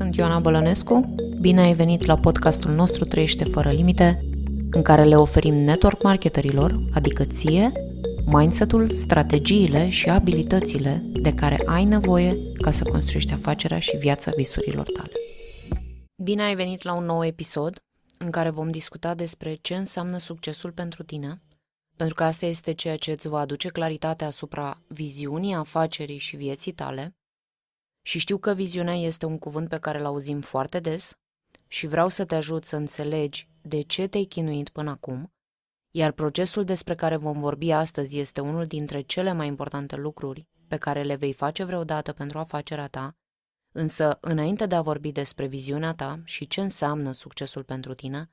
sunt Ioana Bălănescu. Bine ai venit la podcastul nostru Trăiește fără limite, în care le oferim network marketerilor, adică ție, mindset-ul, strategiile și abilitățile de care ai nevoie ca să construiești afacerea și viața visurilor tale. Bine ai venit la un nou episod în care vom discuta despre ce înseamnă succesul pentru tine, pentru că asta este ceea ce îți va aduce claritate asupra viziunii afacerii și vieții tale. Și știu că viziunea este un cuvânt pe care îl auzim foarte des și vreau să te ajut să înțelegi de ce te-ai chinuit până acum, iar procesul despre care vom vorbi astăzi este unul dintre cele mai importante lucruri pe care le vei face vreodată pentru afacerea ta, însă înainte de a vorbi despre viziunea ta și ce înseamnă succesul pentru tine,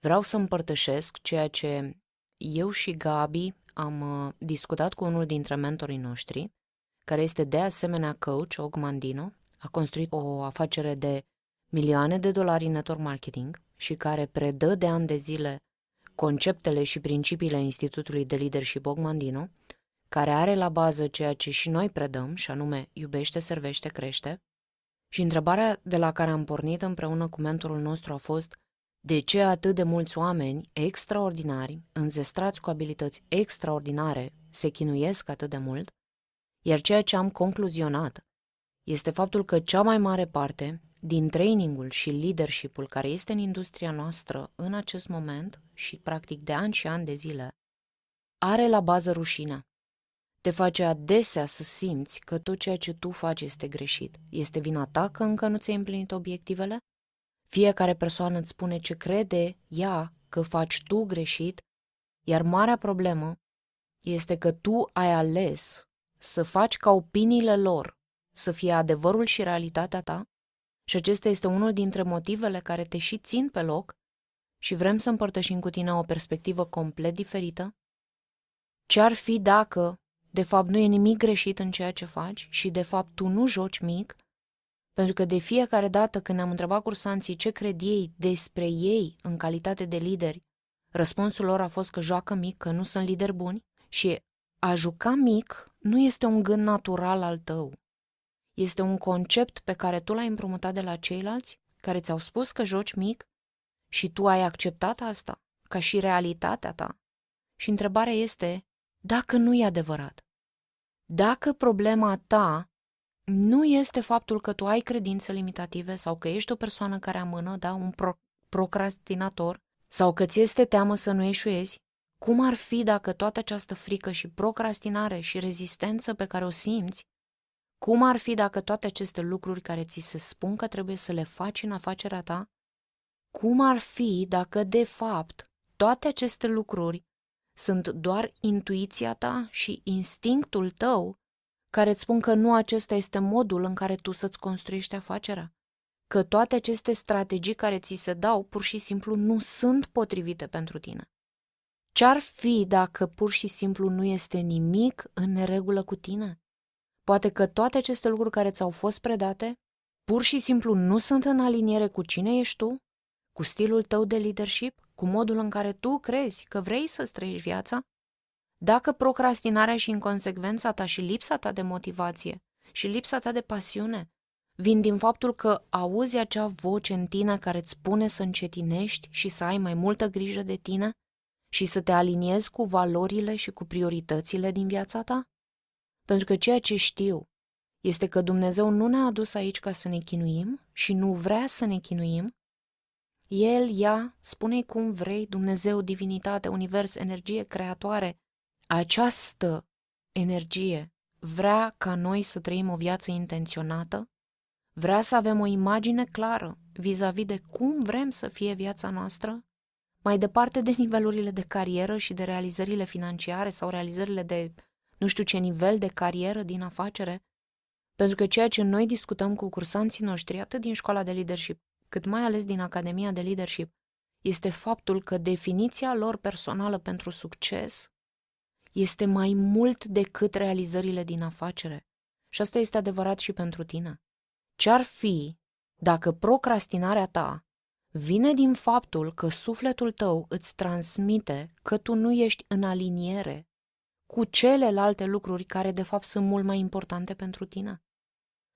vreau să împărtășesc ceea ce eu și Gabi am uh, discutat cu unul dintre mentorii noștri, care este de asemenea coach, Ogmandino, a construit o afacere de milioane de dolari în network marketing și care predă de ani de zile conceptele și principiile Institutului de Leadership Ogmandino, care are la bază ceea ce și noi predăm, și anume iubește, servește, crește. Și întrebarea de la care am pornit împreună cu mentorul nostru a fost de ce atât de mulți oameni extraordinari, înzestrați cu abilități extraordinare, se chinuiesc atât de mult? Iar ceea ce am concluzionat este faptul că cea mai mare parte din trainingul și leadershipul care este în industria noastră în acest moment și practic de ani și ani de zile, are la bază rușinea. Te face adesea să simți că tot ceea ce tu faci este greșit. Este vina ta că încă nu ți-ai împlinit obiectivele? Fiecare persoană îți spune ce crede ea că faci tu greșit, iar marea problemă este că tu ai ales să faci ca opiniile lor să fie adevărul și realitatea ta și acesta este unul dintre motivele care te și țin pe loc și vrem să împărtășim cu tine o perspectivă complet diferită? Ce ar fi dacă, de fapt, nu e nimic greșit în ceea ce faci și, de fapt, tu nu joci mic, pentru că de fiecare dată când ne-am întrebat cursanții ce cred ei despre ei în calitate de lideri, răspunsul lor a fost că joacă mic, că nu sunt lideri buni și a juca mic nu este un gând natural al tău. Este un concept pe care tu l-ai împrumutat de la ceilalți, care ți-au spus că joci mic și tu ai acceptat asta ca și realitatea ta. Și întrebarea este, dacă nu e adevărat, dacă problema ta nu este faptul că tu ai credințe limitative sau că ești o persoană care amână, da, un pro- procrastinator, sau că ți este teamă să nu eșuezi, cum ar fi dacă toată această frică și procrastinare și rezistență pe care o simți, cum ar fi dacă toate aceste lucruri care ți se spun că trebuie să le faci în afacerea ta, cum ar fi dacă, de fapt, toate aceste lucruri sunt doar intuiția ta și instinctul tău care îți spun că nu acesta este modul în care tu să-ți construiești afacerea? Că toate aceste strategii care ți se dau pur și simplu nu sunt potrivite pentru tine. Ce-ar fi dacă pur și simplu nu este nimic în neregulă cu tine? Poate că toate aceste lucruri care ți-au fost predate pur și simplu nu sunt în aliniere cu cine ești tu, cu stilul tău de leadership, cu modul în care tu crezi că vrei să-ți trăiești viața? Dacă procrastinarea și inconsecvența ta și lipsa ta de motivație și lipsa ta de pasiune vin din faptul că auzi acea voce în tine care îți spune să încetinești și să ai mai multă grijă de tine și să te aliniezi cu valorile și cu prioritățile din viața ta? Pentru că ceea ce știu este că Dumnezeu nu ne-a adus aici ca să ne chinuim și nu vrea să ne chinuim. El, ea, spune cum vrei, Dumnezeu, divinitate, univers, energie creatoare, această energie vrea ca noi să trăim o viață intenționată, vrea să avem o imagine clară vis-a-vis de cum vrem să fie viața noastră, mai departe de nivelurile de carieră și de realizările financiare sau realizările de nu știu ce nivel de carieră din afacere, pentru că ceea ce noi discutăm cu cursanții noștri, atât din școala de leadership, cât mai ales din Academia de Leadership, este faptul că definiția lor personală pentru succes este mai mult decât realizările din afacere. Și asta este adevărat și pentru tine. Ce-ar fi dacă procrastinarea ta vine din faptul că sufletul tău îți transmite că tu nu ești în aliniere cu celelalte lucruri care de fapt sunt mult mai importante pentru tine?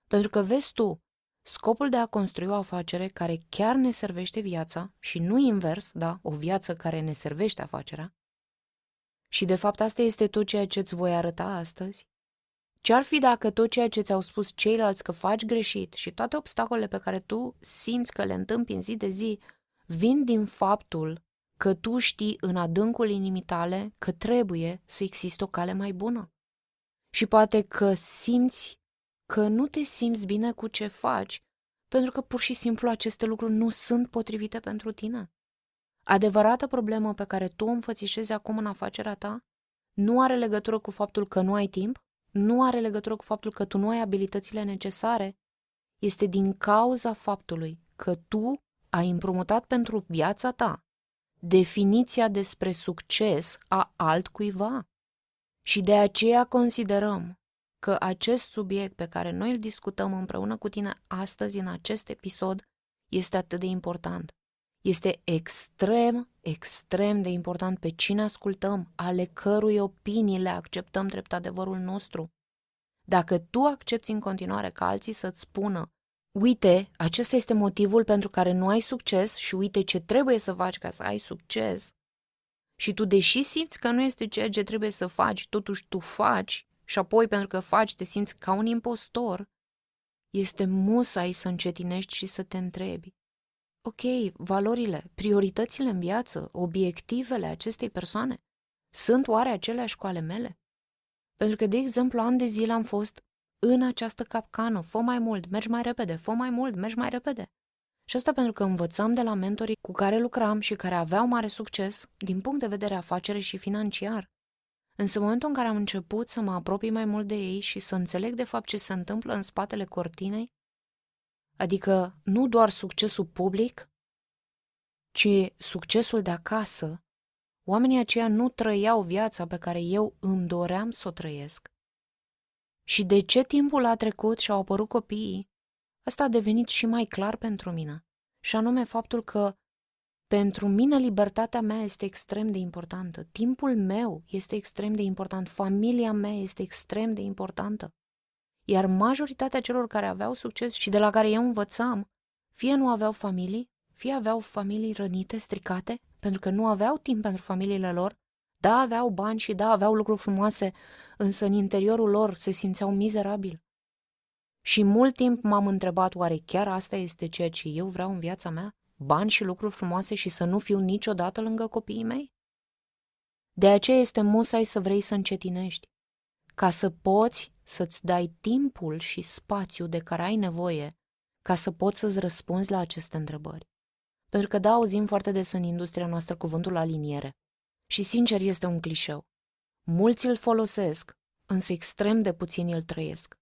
Pentru că vezi tu, scopul de a construi o afacere care chiar ne servește viața și nu invers, da, o viață care ne servește afacerea. Și de fapt asta este tot ceea ce îți voi arăta astăzi. Ce-ar fi dacă tot ceea ce ți-au spus ceilalți că faci greșit și toate obstacolele pe care tu simți că le întâmpini zi de zi vin din faptul că tu știi în adâncul inimii tale că trebuie să existe o cale mai bună. Și poate că simți că nu te simți bine cu ce faci, pentru că pur și simplu aceste lucruri nu sunt potrivite pentru tine. Adevărata problemă pe care tu o înfățișezi acum în afacerea ta nu are legătură cu faptul că nu ai timp, nu are legătură cu faptul că tu nu ai abilitățile necesare, este din cauza faptului că tu ai împrumutat pentru viața ta definiția despre succes a altcuiva. Și de aceea considerăm că acest subiect pe care noi îl discutăm împreună cu tine astăzi în acest episod este atât de important. Este extrem, extrem de important pe cine ascultăm, ale cărui opinii le acceptăm drept adevărul nostru. Dacă tu accepti în continuare ca alții să-ți spună uite, acesta este motivul pentru care nu ai succes și uite ce trebuie să faci ca să ai succes, și tu, deși simți că nu este ceea ce trebuie să faci, totuși tu faci și apoi pentru că faci te simți ca un impostor, este musai să încetinești și să te întrebi. Ok, valorile, prioritățile în viață, obiectivele acestei persoane, sunt oare aceleași cu ale mele? Pentru că, de exemplu, ani de zile am fost în această capcană, fă mai mult, mergi mai repede, fă mai mult, mergi mai repede. Și asta pentru că învățam de la mentorii cu care lucram și care aveau mare succes din punct de vedere afacere și financiar. Însă în momentul în care am început să mă apropii mai mult de ei și să înțeleg de fapt ce se întâmplă în spatele cortinei, adică nu doar succesul public, ci succesul de acasă, oamenii aceia nu trăiau viața pe care eu îmi doream să o trăiesc. Și de ce timpul a trecut și au apărut copiii, asta a devenit și mai clar pentru mine. Și anume faptul că pentru mine libertatea mea este extrem de importantă, timpul meu este extrem de important, familia mea este extrem de importantă. Iar majoritatea celor care aveau succes și de la care eu învățam, fie nu aveau familii, fie aveau familii rănite, stricate, pentru că nu aveau timp pentru familiile lor, da, aveau bani și da, aveau lucruri frumoase, însă în interiorul lor se simțeau mizerabil. Și mult timp m-am întrebat, oare chiar asta este ceea ce eu vreau în viața mea? Bani și lucruri frumoase și să nu fiu niciodată lângă copiii mei? De aceea este musai să vrei să încetinești, ca să poți să-ți dai timpul și spațiu de care ai nevoie ca să poți să-ți răspunzi la aceste întrebări. Pentru că da, auzim foarte des în industria noastră cuvântul aliniere. Și sincer este un clișeu. Mulți îl folosesc, însă extrem de puțini îl trăiesc.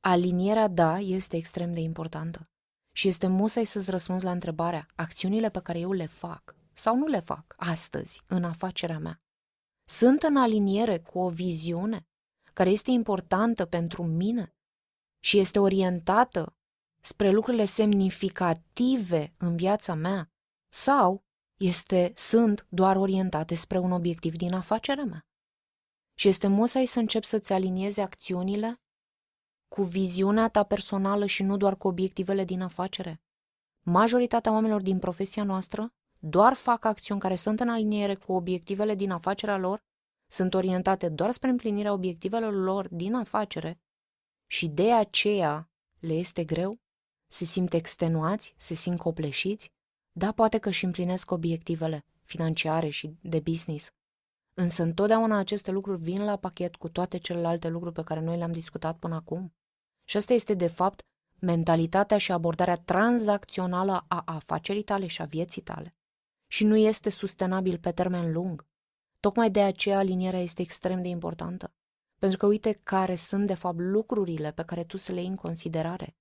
Alinierea, da, este extrem de importantă. Și este musai să-ți răspunzi la întrebarea, acțiunile pe care eu le fac sau nu le fac astăzi în afacerea mea, sunt în aliniere cu o viziune care este importantă pentru mine și este orientată spre lucrurile semnificative în viața mea sau este, sunt doar orientate spre un obiectiv din afacerea mea. Și este musai să începi să-ți aliniezi acțiunile cu viziunea ta personală și nu doar cu obiectivele din afacere. Majoritatea oamenilor din profesia noastră doar fac acțiuni care sunt în aliniere cu obiectivele din afacerea lor, sunt orientate doar spre împlinirea obiectivelor lor din afacere și de aceea le este greu, se simt extenuați, se simt copleșiți da, poate că își împlinesc obiectivele financiare și de business, însă întotdeauna aceste lucruri vin la pachet cu toate celelalte lucruri pe care noi le-am discutat până acum. Și asta este, de fapt, mentalitatea și abordarea tranzacțională a afacerii tale și a vieții tale. Și nu este sustenabil pe termen lung. Tocmai de aceea alinierea este extrem de importantă. Pentru că uite care sunt, de fapt, lucrurile pe care tu să le iei în considerare.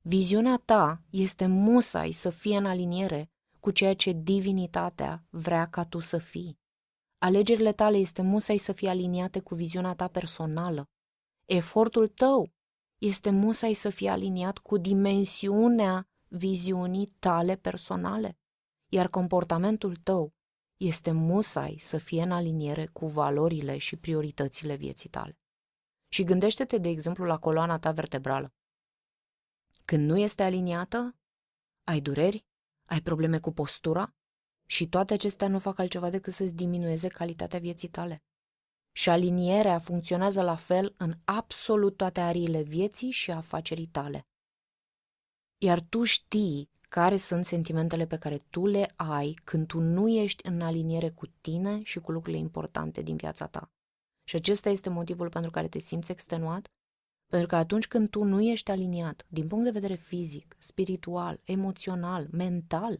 Viziunea ta este musai să fie în aliniere cu ceea ce divinitatea vrea ca tu să fii. Alegerile tale este musai să fie aliniate cu viziunea ta personală. Efortul tău este musai să fie aliniat cu dimensiunea viziunii tale personale, iar comportamentul tău este musai să fie în aliniere cu valorile și prioritățile vieții tale. Și gândește-te, de exemplu, la coloana ta vertebrală. Când nu este aliniată, ai dureri, ai probleme cu postura și toate acestea nu fac altceva decât să-ți diminueze calitatea vieții tale. Și alinierea funcționează la fel în absolut toate ariile vieții și afacerii tale. Iar tu știi care sunt sentimentele pe care tu le ai când tu nu ești în aliniere cu tine și cu lucrurile importante din viața ta. Și acesta este motivul pentru care te simți extenuat pentru că atunci când tu nu ești aliniat din punct de vedere fizic, spiritual, emoțional, mental,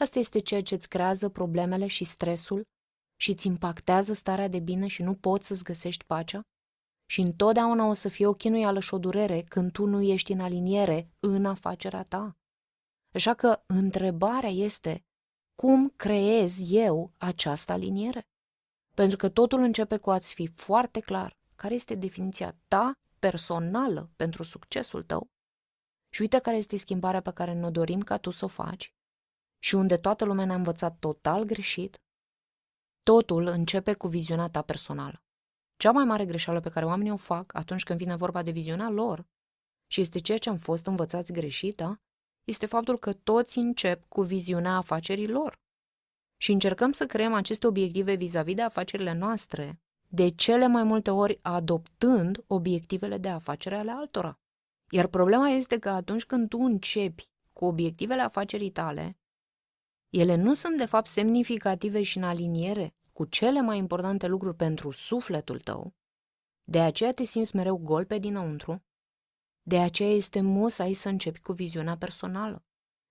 asta este ceea ce îți creează problemele și stresul și îți impactează starea de bine și nu poți să-ți găsești pacea? Și întotdeauna o să fie o chinuialăș și o durere când tu nu ești în aliniere în afacerea ta. Așa că întrebarea este, cum creez eu această aliniere? Pentru că totul începe cu a-ți fi foarte clar care este definiția ta personală pentru succesul tău și uite care este schimbarea pe care ne dorim ca tu să o faci și unde toată lumea ne-a învățat total greșit, totul începe cu viziunea ta personală. Cea mai mare greșeală pe care oamenii o fac atunci când vine vorba de viziunea lor și este ceea ce am fost învățați greșită, este faptul că toți încep cu viziunea afacerii lor. Și încercăm să creăm aceste obiective vis-a-vis de afacerile noastre de cele mai multe ori adoptând obiectivele de afacere ale altora. Iar problema este că atunci când tu începi cu obiectivele afacerii tale, ele nu sunt de fapt semnificative și în aliniere cu cele mai importante lucruri pentru sufletul tău, de aceea te simți mereu gol pe dinăuntru, de aceea este musai să începi cu viziunea personală.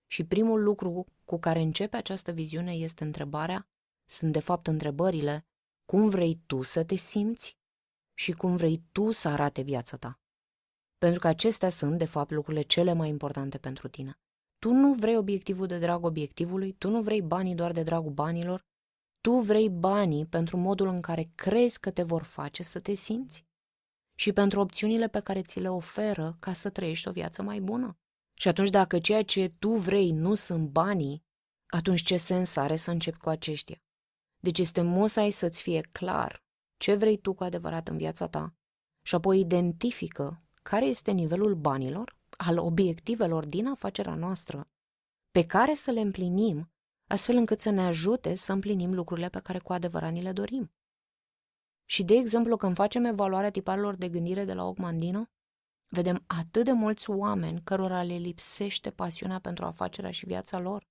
Și primul lucru cu care începe această viziune este întrebarea, sunt de fapt întrebările cum vrei tu să te simți și cum vrei tu să arate viața ta. Pentru că acestea sunt, de fapt, lucrurile cele mai importante pentru tine. Tu nu vrei obiectivul de drag obiectivului, tu nu vrei banii doar de dragul banilor, tu vrei banii pentru modul în care crezi că te vor face să te simți și pentru opțiunile pe care ți le oferă ca să trăiești o viață mai bună. Și atunci dacă ceea ce tu vrei nu sunt banii, atunci ce sens are să începi cu aceștia? Deci este musai să-ți fie clar ce vrei tu cu adevărat în viața ta și apoi identifică care este nivelul banilor, al obiectivelor din afacerea noastră, pe care să le împlinim, astfel încât să ne ajute să împlinim lucrurile pe care cu adevărat ni le dorim. Și, de exemplu, când facem evaluarea tiparilor de gândire de la Ogmandino, vedem atât de mulți oameni cărora le lipsește pasiunea pentru afacerea și viața lor.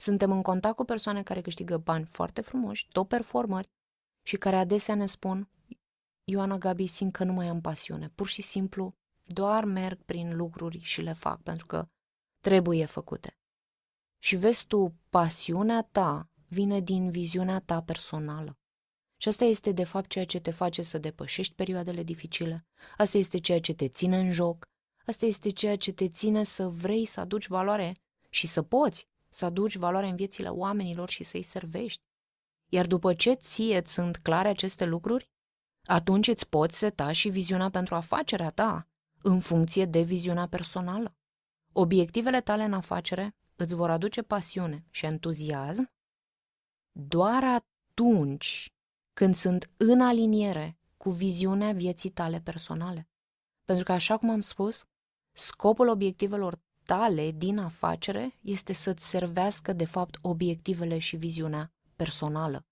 Suntem în contact cu persoane care câștigă bani foarte frumoși, top performări, și care adesea ne spun Ioana Gabi, simt că nu mai am pasiune. Pur și simplu doar merg prin lucruri și le fac pentru că trebuie făcute. Și vezi tu, pasiunea ta vine din viziunea ta personală. Și asta este de fapt ceea ce te face să depășești perioadele dificile. Asta este ceea ce te ține în joc. Asta este ceea ce te ține să vrei să aduci valoare și să poți să aduci valoare în viețile oamenilor și să-i servești. Iar după ce ție sunt clare aceste lucruri, atunci îți poți seta și viziunea pentru afacerea ta, în funcție de viziunea personală. Obiectivele tale în afacere îți vor aduce pasiune și entuziasm doar atunci când sunt în aliniere cu viziunea vieții tale personale. Pentru că, așa cum am spus, scopul obiectivelor tale din afacere este să-ți servească, de fapt, obiectivele și viziunea personală.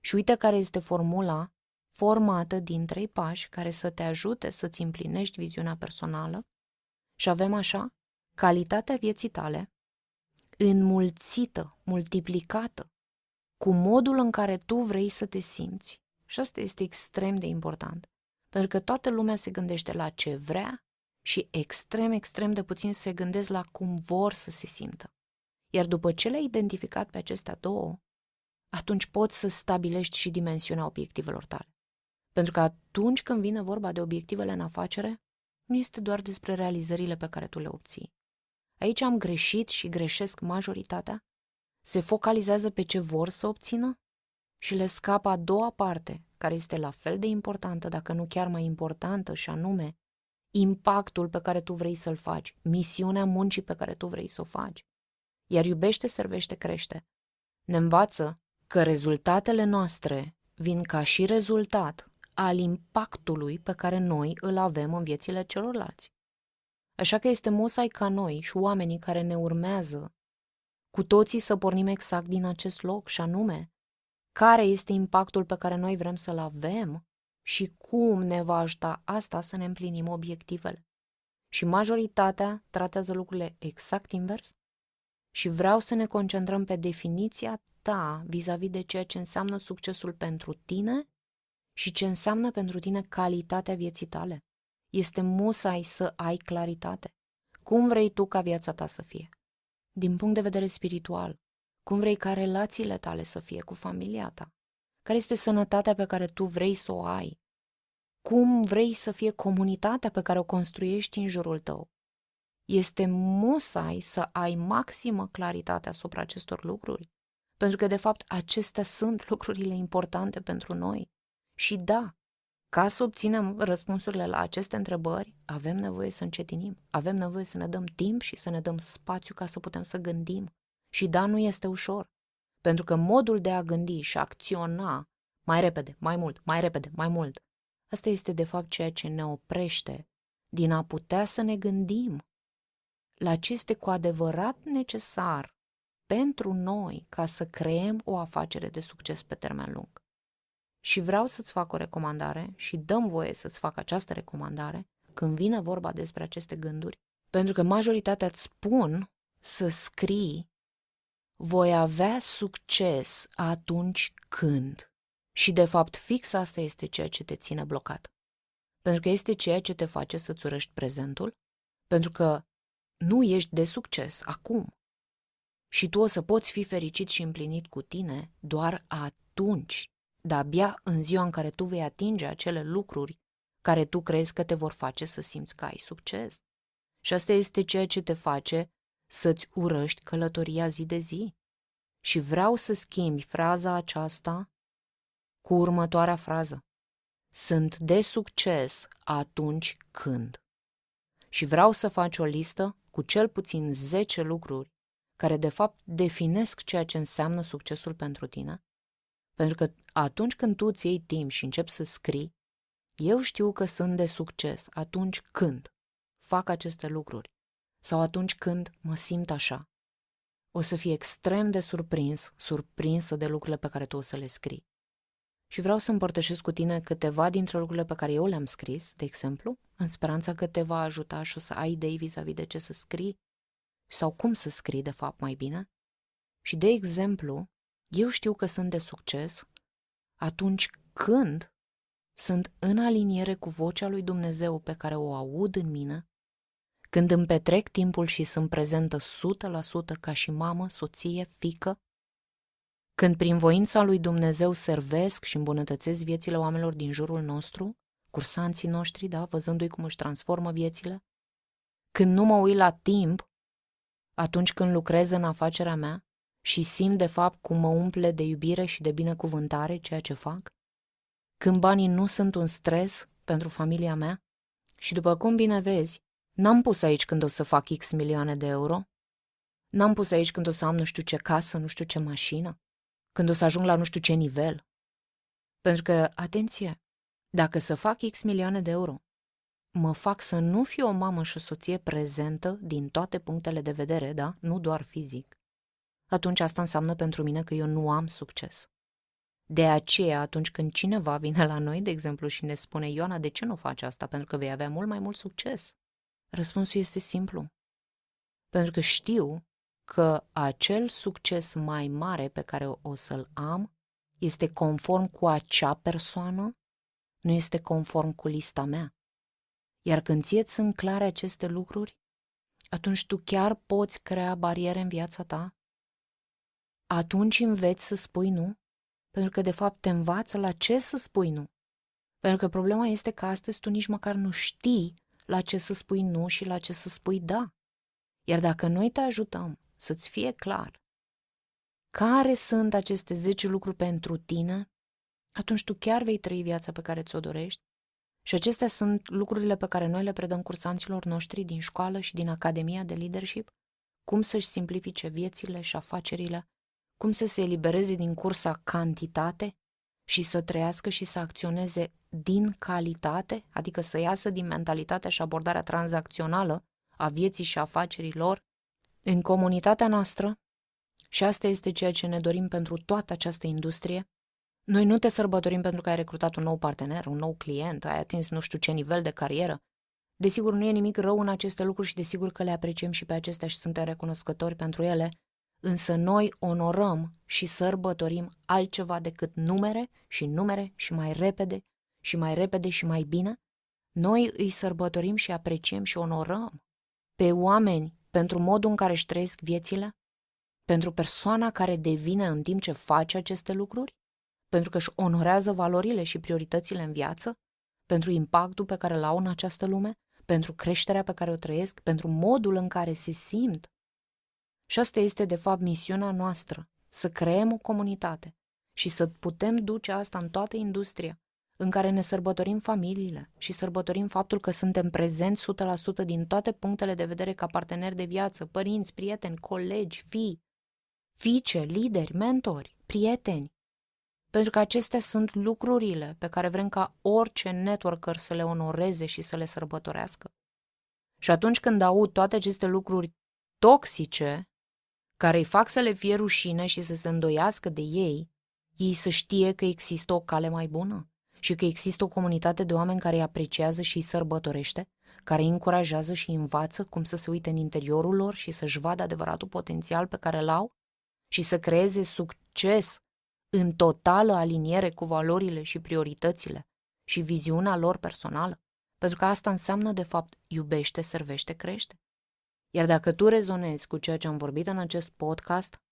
Și uite care este formula formată din trei pași care să te ajute să-ți împlinești viziunea personală și avem așa calitatea vieții tale înmulțită, multiplicată, cu modul în care tu vrei să te simți. Și asta este extrem de important, pentru că toată lumea se gândește la ce vrea și extrem, extrem de puțin se gândesc la cum vor să se simtă. Iar după ce le-ai identificat pe acestea două, atunci poți să stabilești și dimensiunea obiectivelor tale. Pentru că atunci când vine vorba de obiectivele în afacere, nu este doar despre realizările pe care tu le obții. Aici am greșit și greșesc majoritatea, se focalizează pe ce vor să obțină și le scapă a doua parte, care este la fel de importantă, dacă nu chiar mai importantă, și anume impactul pe care tu vrei să-l faci, misiunea muncii pe care tu vrei să o faci. Iar iubește, servește, crește. Ne învață că rezultatele noastre vin ca și rezultat al impactului pe care noi îl avem în viețile celorlalți. Așa că este musai ca noi și oamenii care ne urmează, cu toții să pornim exact din acest loc și anume, care este impactul pe care noi vrem să-l avem și cum ne va ajuta asta să ne împlinim obiectivele. Și majoritatea tratează lucrurile exact invers. Și vreau să ne concentrăm pe definiția ta vis-a-vis de ceea ce înseamnă succesul pentru tine și ce înseamnă pentru tine calitatea vieții tale. Este musai să ai claritate. Cum vrei tu ca viața ta să fie? Din punct de vedere spiritual, cum vrei ca relațiile tale să fie cu familia ta? Care este sănătatea pe care tu vrei să o ai? Cum vrei să fie comunitatea pe care o construiești în jurul tău? Este musai să ai maximă claritate asupra acestor lucruri, pentru că, de fapt, acestea sunt lucrurile importante pentru noi. Și da, ca să obținem răspunsurile la aceste întrebări, avem nevoie să încetinim, avem nevoie să ne dăm timp și să ne dăm spațiu ca să putem să gândim. Și da, nu este ușor, pentru că modul de a gândi și a acționa mai repede, mai mult, mai repede, mai mult, asta este de fapt ceea ce ne oprește din a putea să ne gândim la ce este cu adevărat necesar pentru noi ca să creăm o afacere de succes pe termen lung. Și vreau să-ți fac o recomandare și dăm voie să-ți fac această recomandare când vine vorba despre aceste gânduri, pentru că majoritatea îți spun să scrii voi avea succes atunci când. Și de fapt fix asta este ceea ce te ține blocat. Pentru că este ceea ce te face să-ți urăști prezentul, pentru că nu ești de succes acum. Și tu o să poți fi fericit și împlinit cu tine doar atunci dar abia în ziua în care tu vei atinge acele lucruri care tu crezi că te vor face să simți că ai succes. Și asta este ceea ce te face să-ți urăști călătoria zi de zi. Și vreau să schimbi fraza aceasta cu următoarea frază. Sunt de succes atunci când. Și vreau să faci o listă cu cel puțin 10 lucruri care de fapt definesc ceea ce înseamnă succesul pentru tine pentru că atunci când tu îți iei timp și începi să scrii, eu știu că sunt de succes atunci când fac aceste lucruri sau atunci când mă simt așa. O să fii extrem de surprins, surprinsă de lucrurile pe care tu o să le scrii. Și vreau să împărtășesc cu tine câteva dintre lucrurile pe care eu le-am scris, de exemplu, în speranța că te va ajuta și o să ai idei vis-a-vis de ce să scrii sau cum să scrii, de fapt, mai bine. Și, de exemplu, eu știu că sunt de succes atunci când sunt în aliniere cu vocea lui Dumnezeu pe care o aud în mine, când îmi petrec timpul și sunt prezentă 100% ca și mamă, soție, fică, când prin voința lui Dumnezeu servesc și îmbunătățesc viețile oamenilor din jurul nostru, cursanții noștri, da, văzându-i cum își transformă viețile, când nu mă uit la timp, atunci când lucrez în afacerea mea, și simt de fapt cum mă umple de iubire și de binecuvântare ceea ce fac? Când banii nu sunt un stres pentru familia mea? Și după cum bine vezi, n-am pus aici când o să fac X milioane de euro, n-am pus aici când o să am nu știu ce casă, nu știu ce mașină, când o să ajung la nu știu ce nivel. Pentru că, atenție, dacă să fac X milioane de euro, mă fac să nu fiu o mamă și o soție prezentă din toate punctele de vedere, da? Nu doar fizic atunci asta înseamnă pentru mine că eu nu am succes. De aceea, atunci când cineva vine la noi, de exemplu, și ne spune, Ioana, de ce nu faci asta? Pentru că vei avea mult mai mult succes. Răspunsul este simplu. Pentru că știu că acel succes mai mare pe care o să-l am este conform cu acea persoană, nu este conform cu lista mea. Iar când ție sunt clare aceste lucruri, atunci tu chiar poți crea bariere în viața ta atunci înveți să spui nu, pentru că de fapt te învață la ce să spui nu. Pentru că problema este că astăzi tu nici măcar nu știi la ce să spui nu și la ce să spui da. Iar dacă noi te ajutăm să-ți fie clar care sunt aceste 10 lucruri pentru tine, atunci tu chiar vei trăi viața pe care ți-o dorești. Și acestea sunt lucrurile pe care noi le predăm cursanților noștri din școală și din Academia de Leadership, cum să-și simplifice viețile și afacerile, cum să se elibereze din cursa cantitate și să trăiască și să acționeze din calitate, adică să iasă din mentalitatea și abordarea tranzacțională a vieții și afacerilor în comunitatea noastră, și asta este ceea ce ne dorim pentru toată această industrie, noi nu te sărbătorim pentru că ai recrutat un nou partener, un nou client, ai atins nu știu ce nivel de carieră. Desigur, nu e nimic rău în aceste lucruri și desigur că le apreciem și pe acestea și suntem recunoscători pentru ele, însă noi onorăm și sărbătorim altceva decât numere și numere și mai repede și mai repede și mai bine. Noi îi sărbătorim și apreciem și onorăm pe oameni pentru modul în care își trăiesc viețile, pentru persoana care devine în timp ce face aceste lucruri, pentru că își onorează valorile și prioritățile în viață, pentru impactul pe care îl au în această lume, pentru creșterea pe care o trăiesc, pentru modul în care se simt. Și asta este, de fapt, misiunea noastră, să creăm o comunitate și să putem duce asta în toată industria, în care ne sărbătorim familiile și sărbătorim faptul că suntem prezenți 100% din toate punctele de vedere ca parteneri de viață, părinți, prieteni, colegi, fii, fiice, lideri, mentori, prieteni. Pentru că acestea sunt lucrurile pe care vrem ca orice networker să le onoreze și să le sărbătorească. Și atunci când aud toate aceste lucruri toxice, care îi fac să le fie rușine și să se îndoiască de ei, ei să știe că există o cale mai bună și că există o comunitate de oameni care îi apreciază și îi sărbătorește, care îi încurajează și îi învață cum să se uite în interiorul lor și să-și vadă adevăratul potențial pe care îl au și să creeze succes în totală aliniere cu valorile și prioritățile și viziunea lor personală. Pentru că asta înseamnă, de fapt, iubește, servește, crește. Iar dacă tu rezonezi cu ceea ce am vorbit în acest podcast,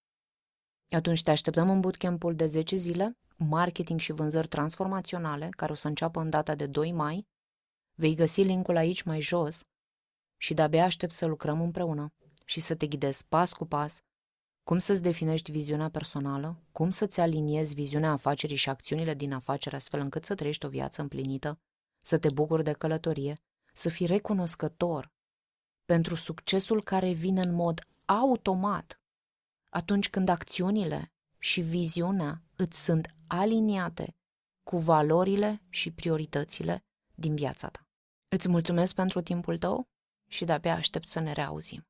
atunci te așteptăm în bootcamp-ul de 10 zile, marketing și vânzări transformaționale, care o să înceapă în data de 2 mai. Vei găsi linkul aici mai jos și de-abia aștept să lucrăm împreună și să te ghidezi pas cu pas cum să-ți definești viziunea personală, cum să-ți aliniezi viziunea afacerii și acțiunile din afacere astfel încât să trăiești o viață împlinită, să te bucuri de călătorie, să fii recunoscător pentru succesul care vine în mod automat atunci când acțiunile și viziunea îți sunt aliniate cu valorile și prioritățile din viața ta. Îți mulțumesc pentru timpul tău și de-abia aștept să ne reauzim.